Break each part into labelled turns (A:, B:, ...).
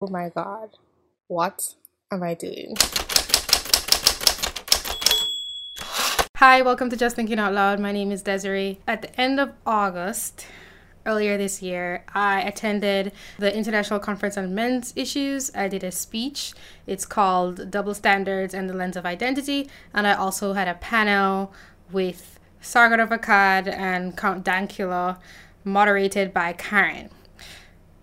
A: Oh my god. What am I doing? Hi, welcome to Just Thinking Out Loud. My name is Desiree. At the end of August, earlier this year, I attended the International Conference on Men's Issues. I did a speech. It's called Double Standards and the Lens of Identity. And I also had a panel with Sargon of Akkad and Count Dankula, moderated by Karen.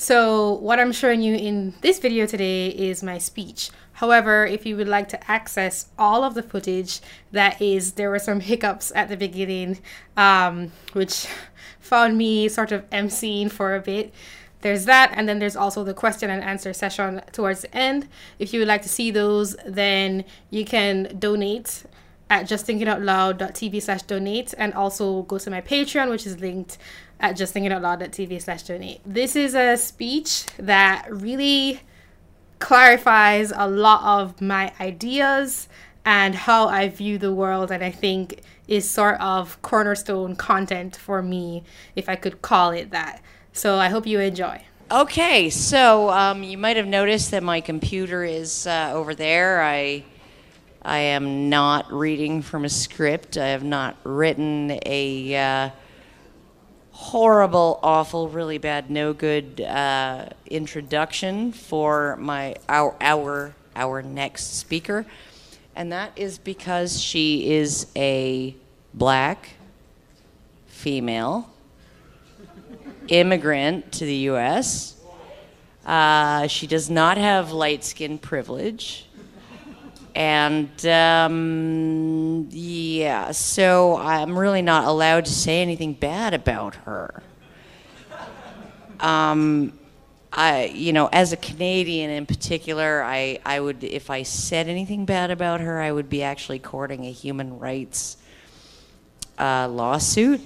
A: So what I'm showing you in this video today is my speech. However, if you would like to access all of the footage, that is, there were some hiccups at the beginning, um, which found me sort of emceeing for a bit. There's that, and then there's also the question and answer session towards the end. If you would like to see those, then you can donate at justthinkingoutloud.tv slash donate and also go to my Patreon, which is linked at justthinkingoutloud.tv slash donate. This is a speech that really clarifies a lot of my ideas and how I view the world, and I think is sort of cornerstone content for me, if I could call it that. So I hope you enjoy.
B: Okay, so um, you might have noticed that my computer is uh, over there. I I am not reading from a script. I have not written a uh, horrible, awful, really bad, no good uh, introduction for my our our our next speaker, and that is because she is a black female immigrant to the U.S. Uh, she does not have light skin privilege and um, yeah, so I'm really not allowed to say anything bad about her. Um, I, you know, as a Canadian in particular, I, I would, if I said anything bad about her, I would be actually courting a human rights uh, lawsuit.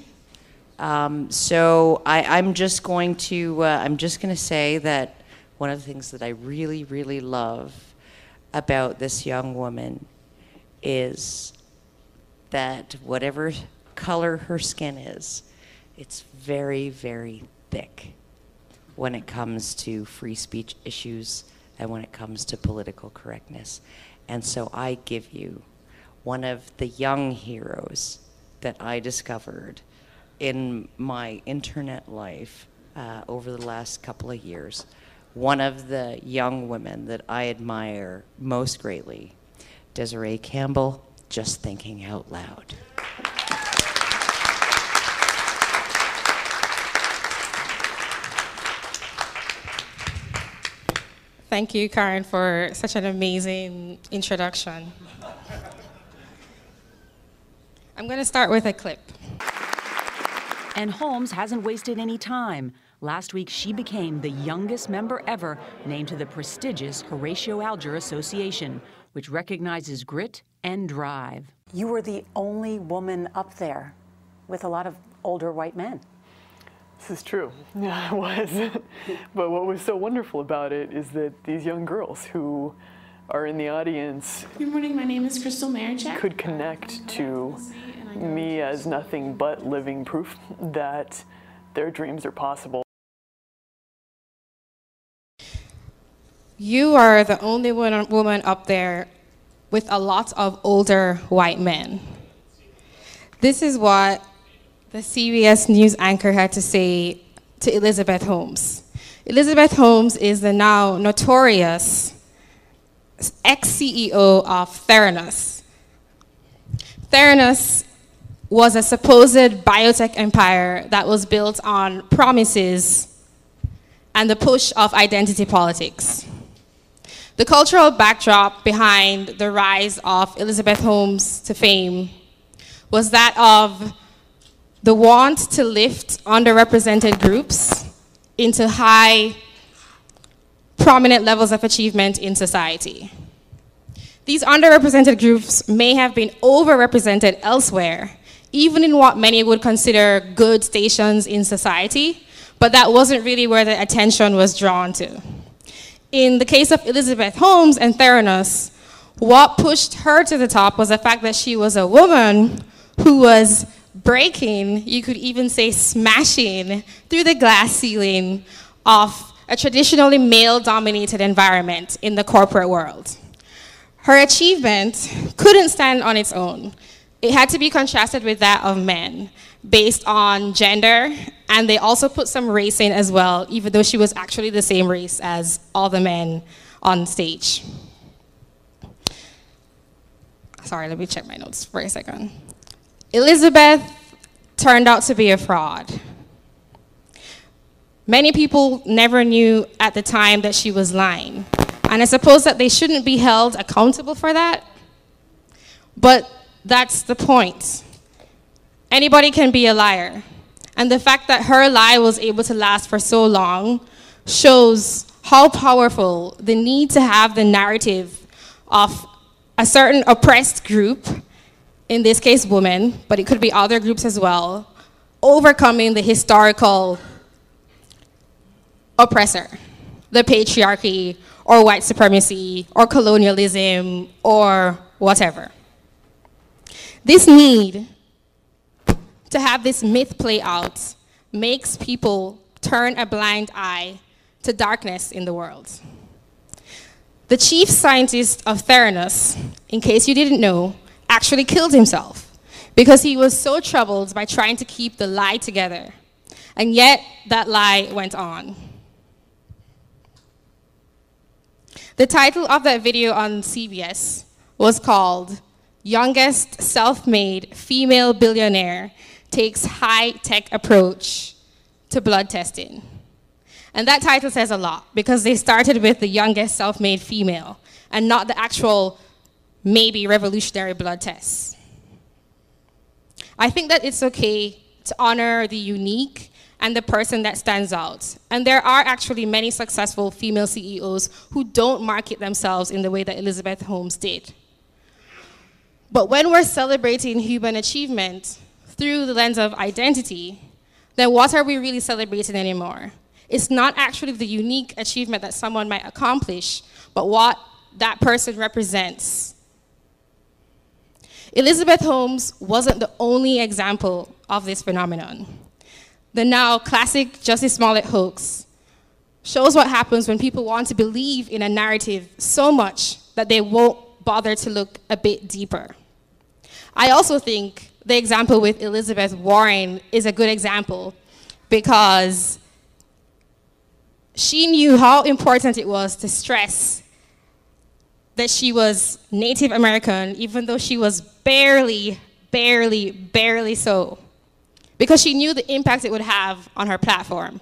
B: Um, so I, I'm just going to, uh, I'm just going to say that one of the things that I really, really love about this young woman is that whatever color her skin is, it's very, very thick when it comes to free speech issues and when it comes to political correctness. And so I give you one of the young heroes that I discovered in my internet life uh, over the last couple of years one of the young women that I admire most greatly, Desiree Campbell, just thinking out loud.
A: Thank you, Karen, for such an amazing introduction. I'm going to start with a clip.
C: And Holmes hasn't wasted any time. Last week, she became the youngest member ever named to the prestigious Horatio Alger Association, which recognizes grit and drive.
D: You were the only woman up there with a lot of older white men.
E: This is true. Yeah, I was. but what was so wonderful about it is that these young girls who are in the audience
F: Good morning, my name is Crystal Marichak.
E: could connect to me as nothing but living proof that their dreams are possible.
A: You are the only woman up there with a lot of older white men. This is what the CBS News anchor had to say to Elizabeth Holmes. Elizabeth Holmes is the now notorious ex CEO of Theranos. Theranos was a supposed biotech empire that was built on promises and the push of identity politics. The cultural backdrop behind the rise of Elizabeth Holmes to fame was that of the want to lift underrepresented groups into high, prominent levels of achievement in society. These underrepresented groups may have been overrepresented elsewhere, even in what many would consider good stations in society, but that wasn't really where the attention was drawn to in the case of Elizabeth Holmes and Theranos, what pushed her to the top was the fact that she was a woman who was breaking, you could even say smashing, through the glass ceiling of a traditionally male dominated environment in the corporate world. Her achievement couldn't stand on its own. It had to be contrasted with that of men based on gender, and they also put some race in as well, even though she was actually the same race as all the men on stage. Sorry, let me check my notes for a second. Elizabeth turned out to be a fraud. Many people never knew at the time that she was lying. And I suppose that they shouldn't be held accountable for that. But that's the point. Anybody can be a liar. And the fact that her lie was able to last for so long shows how powerful the need to have the narrative of a certain oppressed group, in this case women, but it could be other groups as well, overcoming the historical oppressor, the patriarchy, or white supremacy, or colonialism, or whatever. This need to have this myth play out makes people turn a blind eye to darkness in the world. The chief scientist of Theranos, in case you didn't know, actually killed himself because he was so troubled by trying to keep the lie together. And yet, that lie went on. The title of that video on CBS was called Youngest Self Made Female Billionaire Takes High Tech Approach to Blood Testing. And that title says a lot because they started with the youngest self made female and not the actual maybe revolutionary blood tests. I think that it's okay to honor the unique and the person that stands out. And there are actually many successful female CEOs who don't market themselves in the way that Elizabeth Holmes did. But when we're celebrating human achievement through the lens of identity, then what are we really celebrating anymore? It's not actually the unique achievement that someone might accomplish, but what that person represents. Elizabeth Holmes wasn't the only example of this phenomenon the now classic Jussie Smollett hoax, shows what happens when people want to believe in a narrative so much that they won't bother to look a bit deeper. I also think the example with Elizabeth Warren is a good example because she knew how important it was to stress that she was Native American, even though she was barely, barely, barely so because she knew the impact it would have on her platform.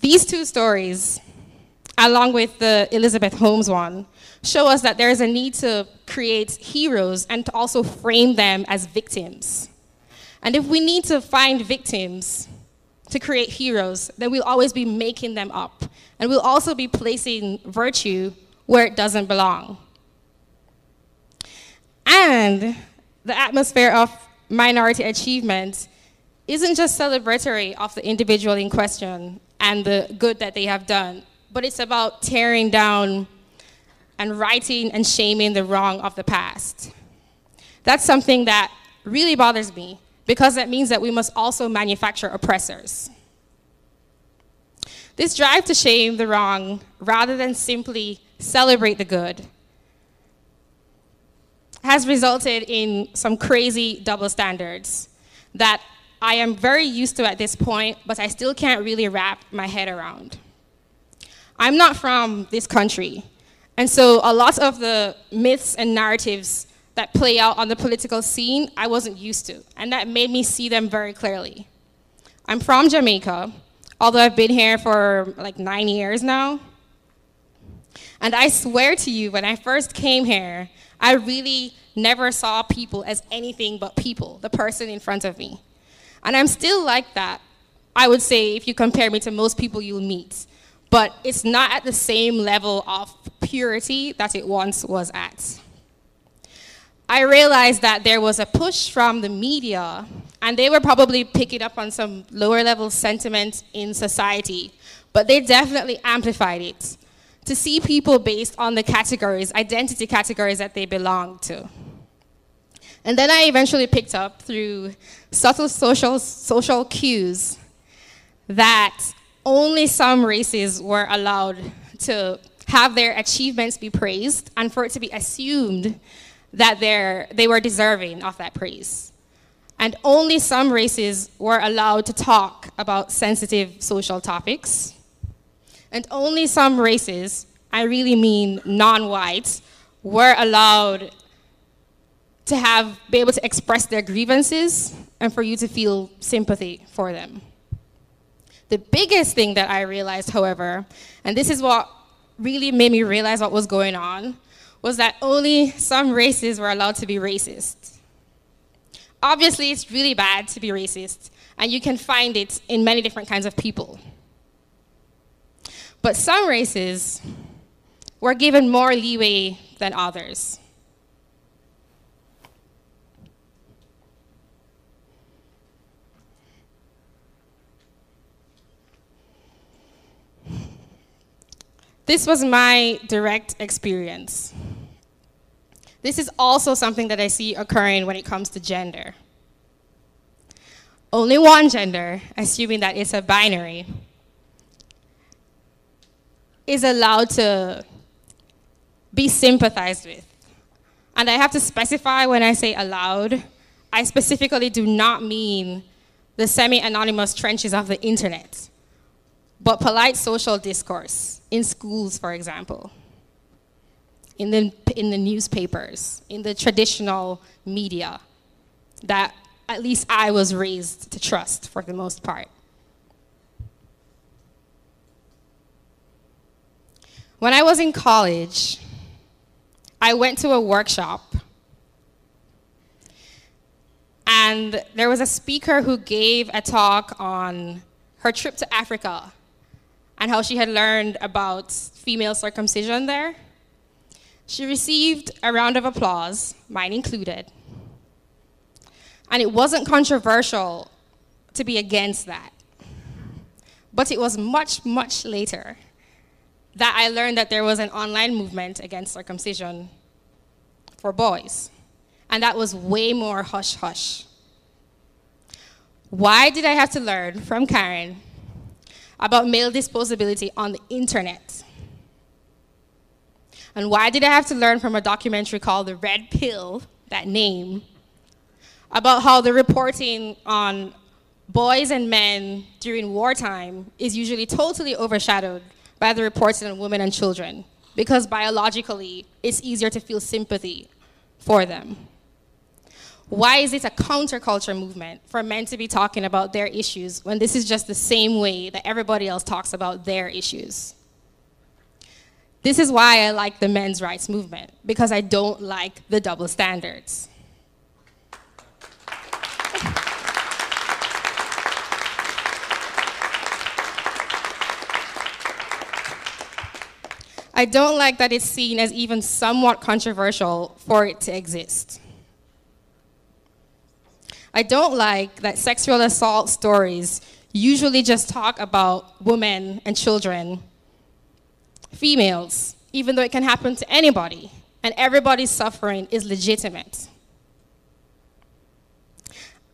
A: These two stories, along with the Elizabeth Holmes one, show us that there is a need to create heroes and to also frame them as victims. And if we need to find victims to create heroes, then we'll always be making them up. And we'll also be placing virtue where it doesn't belong. And the atmosphere of minority achievement isn't just celebratory of the individual in question and the good that they have done, but it's about tearing down and righting and shaming the wrong of the past. That's something that really bothers me because that means that we must also manufacture oppressors. This drive to shame the wrong rather than simply celebrate the good has resulted in some crazy double standards that I am very used to at this point, but I still can't really wrap my head around. I'm not from this country, and so a lot of the myths and narratives that play out on the political scene, I wasn't used to, and that made me see them very clearly. I'm from Jamaica, although I've been here for like nine years now. And I swear to you, when I first came here, I really never saw people as anything but people, the person in front of me. And I'm still like that, I would say, if you compare me to most people you'll meet. But it's not at the same level of purity that it once was at. I realized that there was a push from the media, and they were probably picking up on some lower level sentiment in society, but they definitely amplified it to see people based on the categories, identity categories that they belong to. And then I eventually picked up through subtle social, social cues that only some races were allowed to have their achievements be praised and for it to be assumed that they're, were deserving of that praise. And only some races were allowed to talk about sensitive social topics. And only some races, I really mean non whites, were allowed to have, be able to express their grievances and for you to feel sympathy for them. The biggest thing that I realized, however, and this is what really made me realize what was going on, was that only some races were allowed to be racist. Obviously, it's really bad to be racist, and you can find it in many different kinds of people. But some races were given more leeway than others. This was my direct experience. This is also something that I see occurring when it comes to gender. Only one gender, assuming that it's a binary, is allowed to be sympathized with. And I have to specify when I say allowed, I specifically do not mean the semi anonymous trenches of the internet, but polite social discourse in schools, for example, in the, in the newspapers, in the traditional media that at least I was raised to trust for the most part. When I was in college, I went to a workshop and there was a speaker who gave a talk on her trip to Africa and how she had learned about female circumcision there. She received a round of applause, mine included. And it wasn't controversial to be against that. But it was much, much later that I learned that there was an online movement against circumcision for boys. And that was way more hush hush. Why did I have to learn from Karen about male disposability on the internet? And why did I have to learn from a documentary called The Red Pill, that name, about how the reporting on boys and men during wartime is usually totally overshadowed by the reporting on women and children because biologically it's easier to feel sympathy for them. Why is it a counterculture movement for men to be talking about their issues when this is just the same way that everybody else talks about their issues? This is why I like the men's rights movement, because I don't like the double standards. I don't like that it's seen as even somewhat controversial for it to exist. I don't like that sexual assault stories usually just talk about women and children, females, even though it can happen to anybody, and everybody's suffering is legitimate.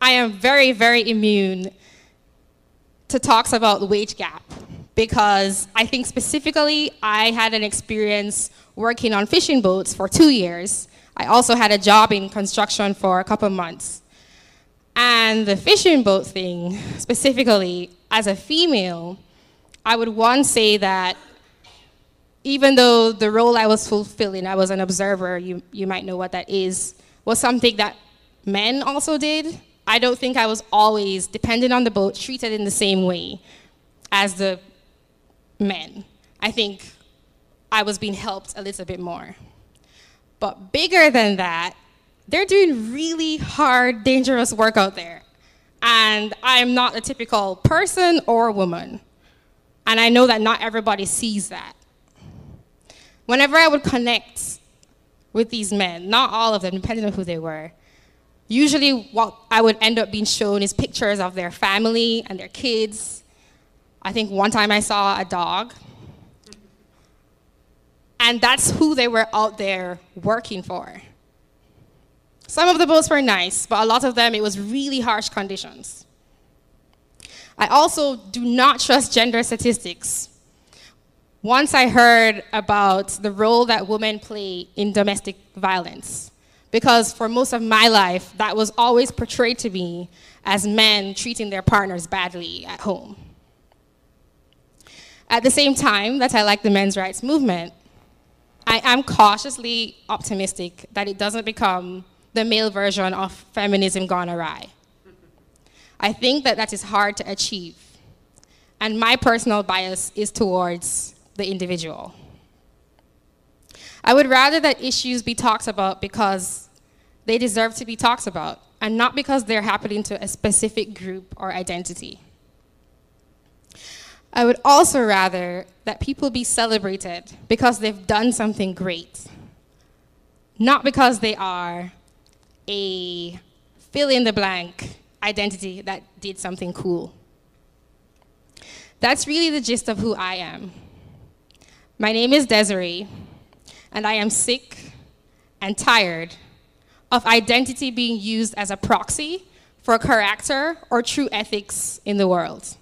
A: I am very, very immune to talks about the wage gap because I think specifically I had an experience working on fishing boats for two years. I also had a job in construction for a couple months. And the fishing boat thing, specifically, as a female, I would one say that even though the role I was fulfilling, I was an observer, you, you might know what that is, was something that men also did. I don't think I was always, dependent on the boat, treated in the same way as the men. I think I was being helped a little bit more. But bigger than that, they're doing really hard, dangerous work out there. And I'm not a typical person or woman. And I know that not everybody sees that. Whenever I would connect with these men, not all of them, depending on who they were, usually what I would end up being shown is pictures of their family and their kids I think one time I saw a dog. And that's who they were out there working for. Some of the boats were nice, but a lot of them, it was really harsh conditions. I also do not trust gender statistics. Once I heard about the role that women play in domestic violence, because for most of my life, that was always portrayed to me as men treating their partners badly at home. At the same time that I like the men's rights movement, I am cautiously optimistic that it doesn't become the male version of feminism gone awry. I think that that is hard to achieve. And my personal bias is towards the individual. I would rather that issues be talked about because they deserve to be talked about and not because they're happening to a specific group or identity. I would also rather that people be celebrated because they've done something great, not because they are a fill in the blank identity that did something cool. That's really the gist of who I am. My name is Desiree, and I am sick and tired of identity being used as a proxy for character or true ethics in the world.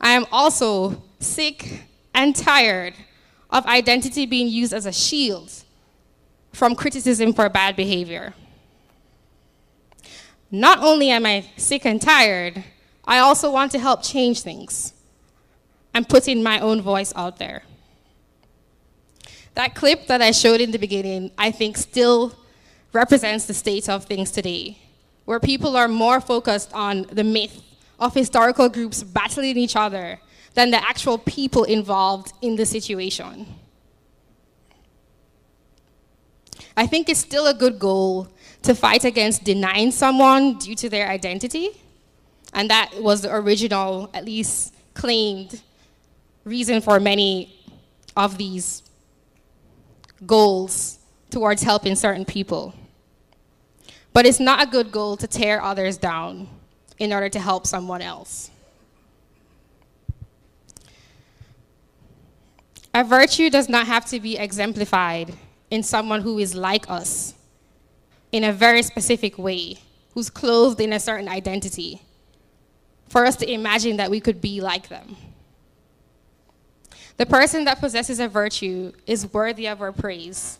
A: I am also sick and tired of identity being used as a shield from criticism for bad behavior. Not only am I sick and tired, I also want to help change things I'm putting my own voice out there. That clip that I showed in the beginning, I think, still represents the state of things today, where people are more focused on the myth of historical groups battling each other than the actual people involved in the situation. I think it's still a good goal to fight against denying someone due to their identity. And that was the original, at least claimed, reason for many of these goals towards helping certain people. But it's not a good goal to tear others down in order to help someone else. A virtue does not have to be exemplified in someone who is like us in a very specific way, who's clothed in a certain identity, for us to imagine that we could be like them. The person that possesses a virtue is worthy of our praise,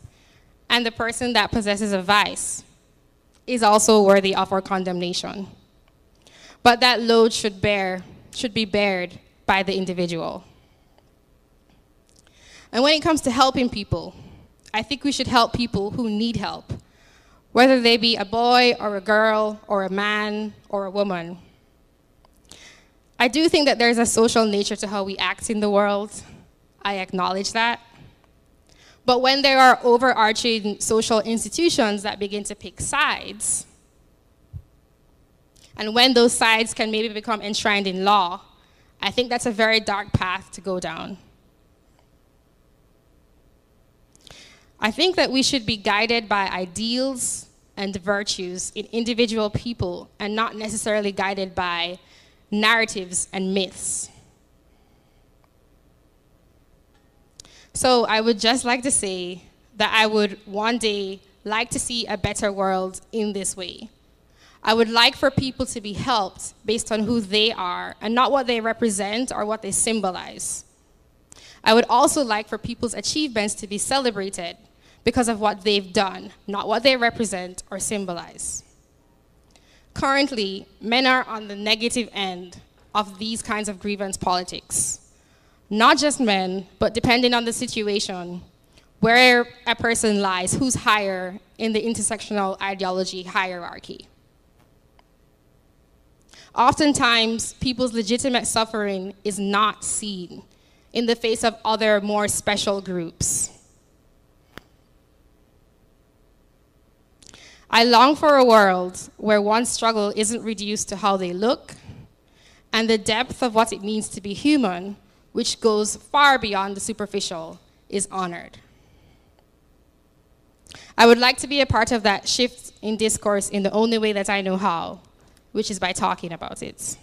A: and the person that possesses a vice is also worthy of our condemnation. But that load should bear should be bared by the individual. And when it comes to helping people, I think we should help people who need help whether they be a boy or a girl or a man or a woman. I do think that there's a social nature to how we act in the world. I acknowledge that. But when there are overarching social institutions that begin to pick sides, and when those sides can maybe become enshrined in law, I think that's a very dark path to go down. I think that we should be guided by ideals and virtues in individual people and not necessarily guided by narratives and myths. So I would just like to say that I would one day like to see a better world in this way. I would like for people to be helped based on who they are and not what they represent or what they symbolize. I would also like for people's achievements to be celebrated because of what they've done, not what they represent or symbolize. Currently, men are on the negative end of these kinds of grievance politics. Not just men, but depending on the situation, where a person lies, who's higher in the intersectional ideology hierarchy. Oftentimes, people's legitimate suffering is not seen in the face of other more special groups. I long for a world where one's struggle isn't reduced to how they look and the depth of what it means to be human, which goes far beyond the superficial, is honored. I would like to be a part of that shift in discourse in the only way that I know how, which is by talking about it.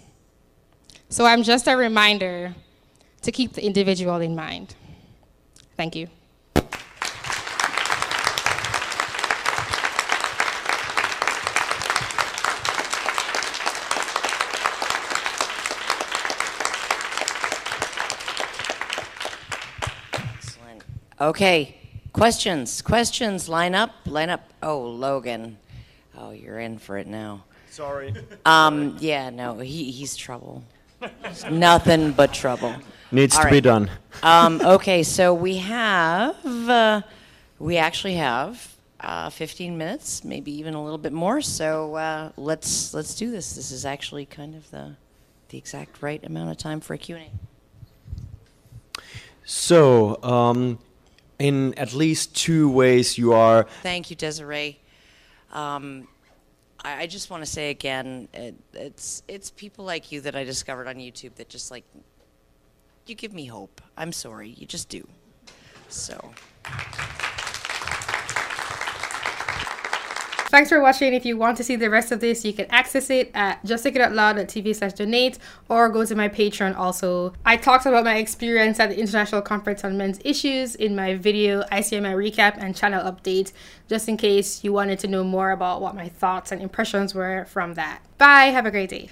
A: So I'm just a reminder to keep the individual in mind. Thank you. Excellent.
B: Okay, questions, questions, line up, line up. Oh, Logan. Oh, you're in for it now.
G: Sorry.
B: Um, yeah, no, he, he's trouble. Nothing but trouble.
G: Needs
B: All
G: to be
B: right.
G: done.
B: Um, okay, so we have, uh, we actually have uh, 15 minutes, maybe even a little bit more. So uh, let's let's do this. This is actually kind of the the exact right amount of time for a Q&A.
G: So, um, in at least two ways, you are
B: Thank you, Desiree. Um, I, I just want to say again, it, it's it's people like you that I discovered on YouTube that just like you give me hope. I'm sorry, you just do. So.
A: Thanks for watching. If you want to see the rest of this, you can access it at justthinkingoutloud.tv slash donate or go to my Patreon also. I talked about my experience at the International Conference on Men's Issues in my video ICMI recap and channel update, just in case you wanted to know more about what my thoughts and impressions were from that. Bye, have a great day.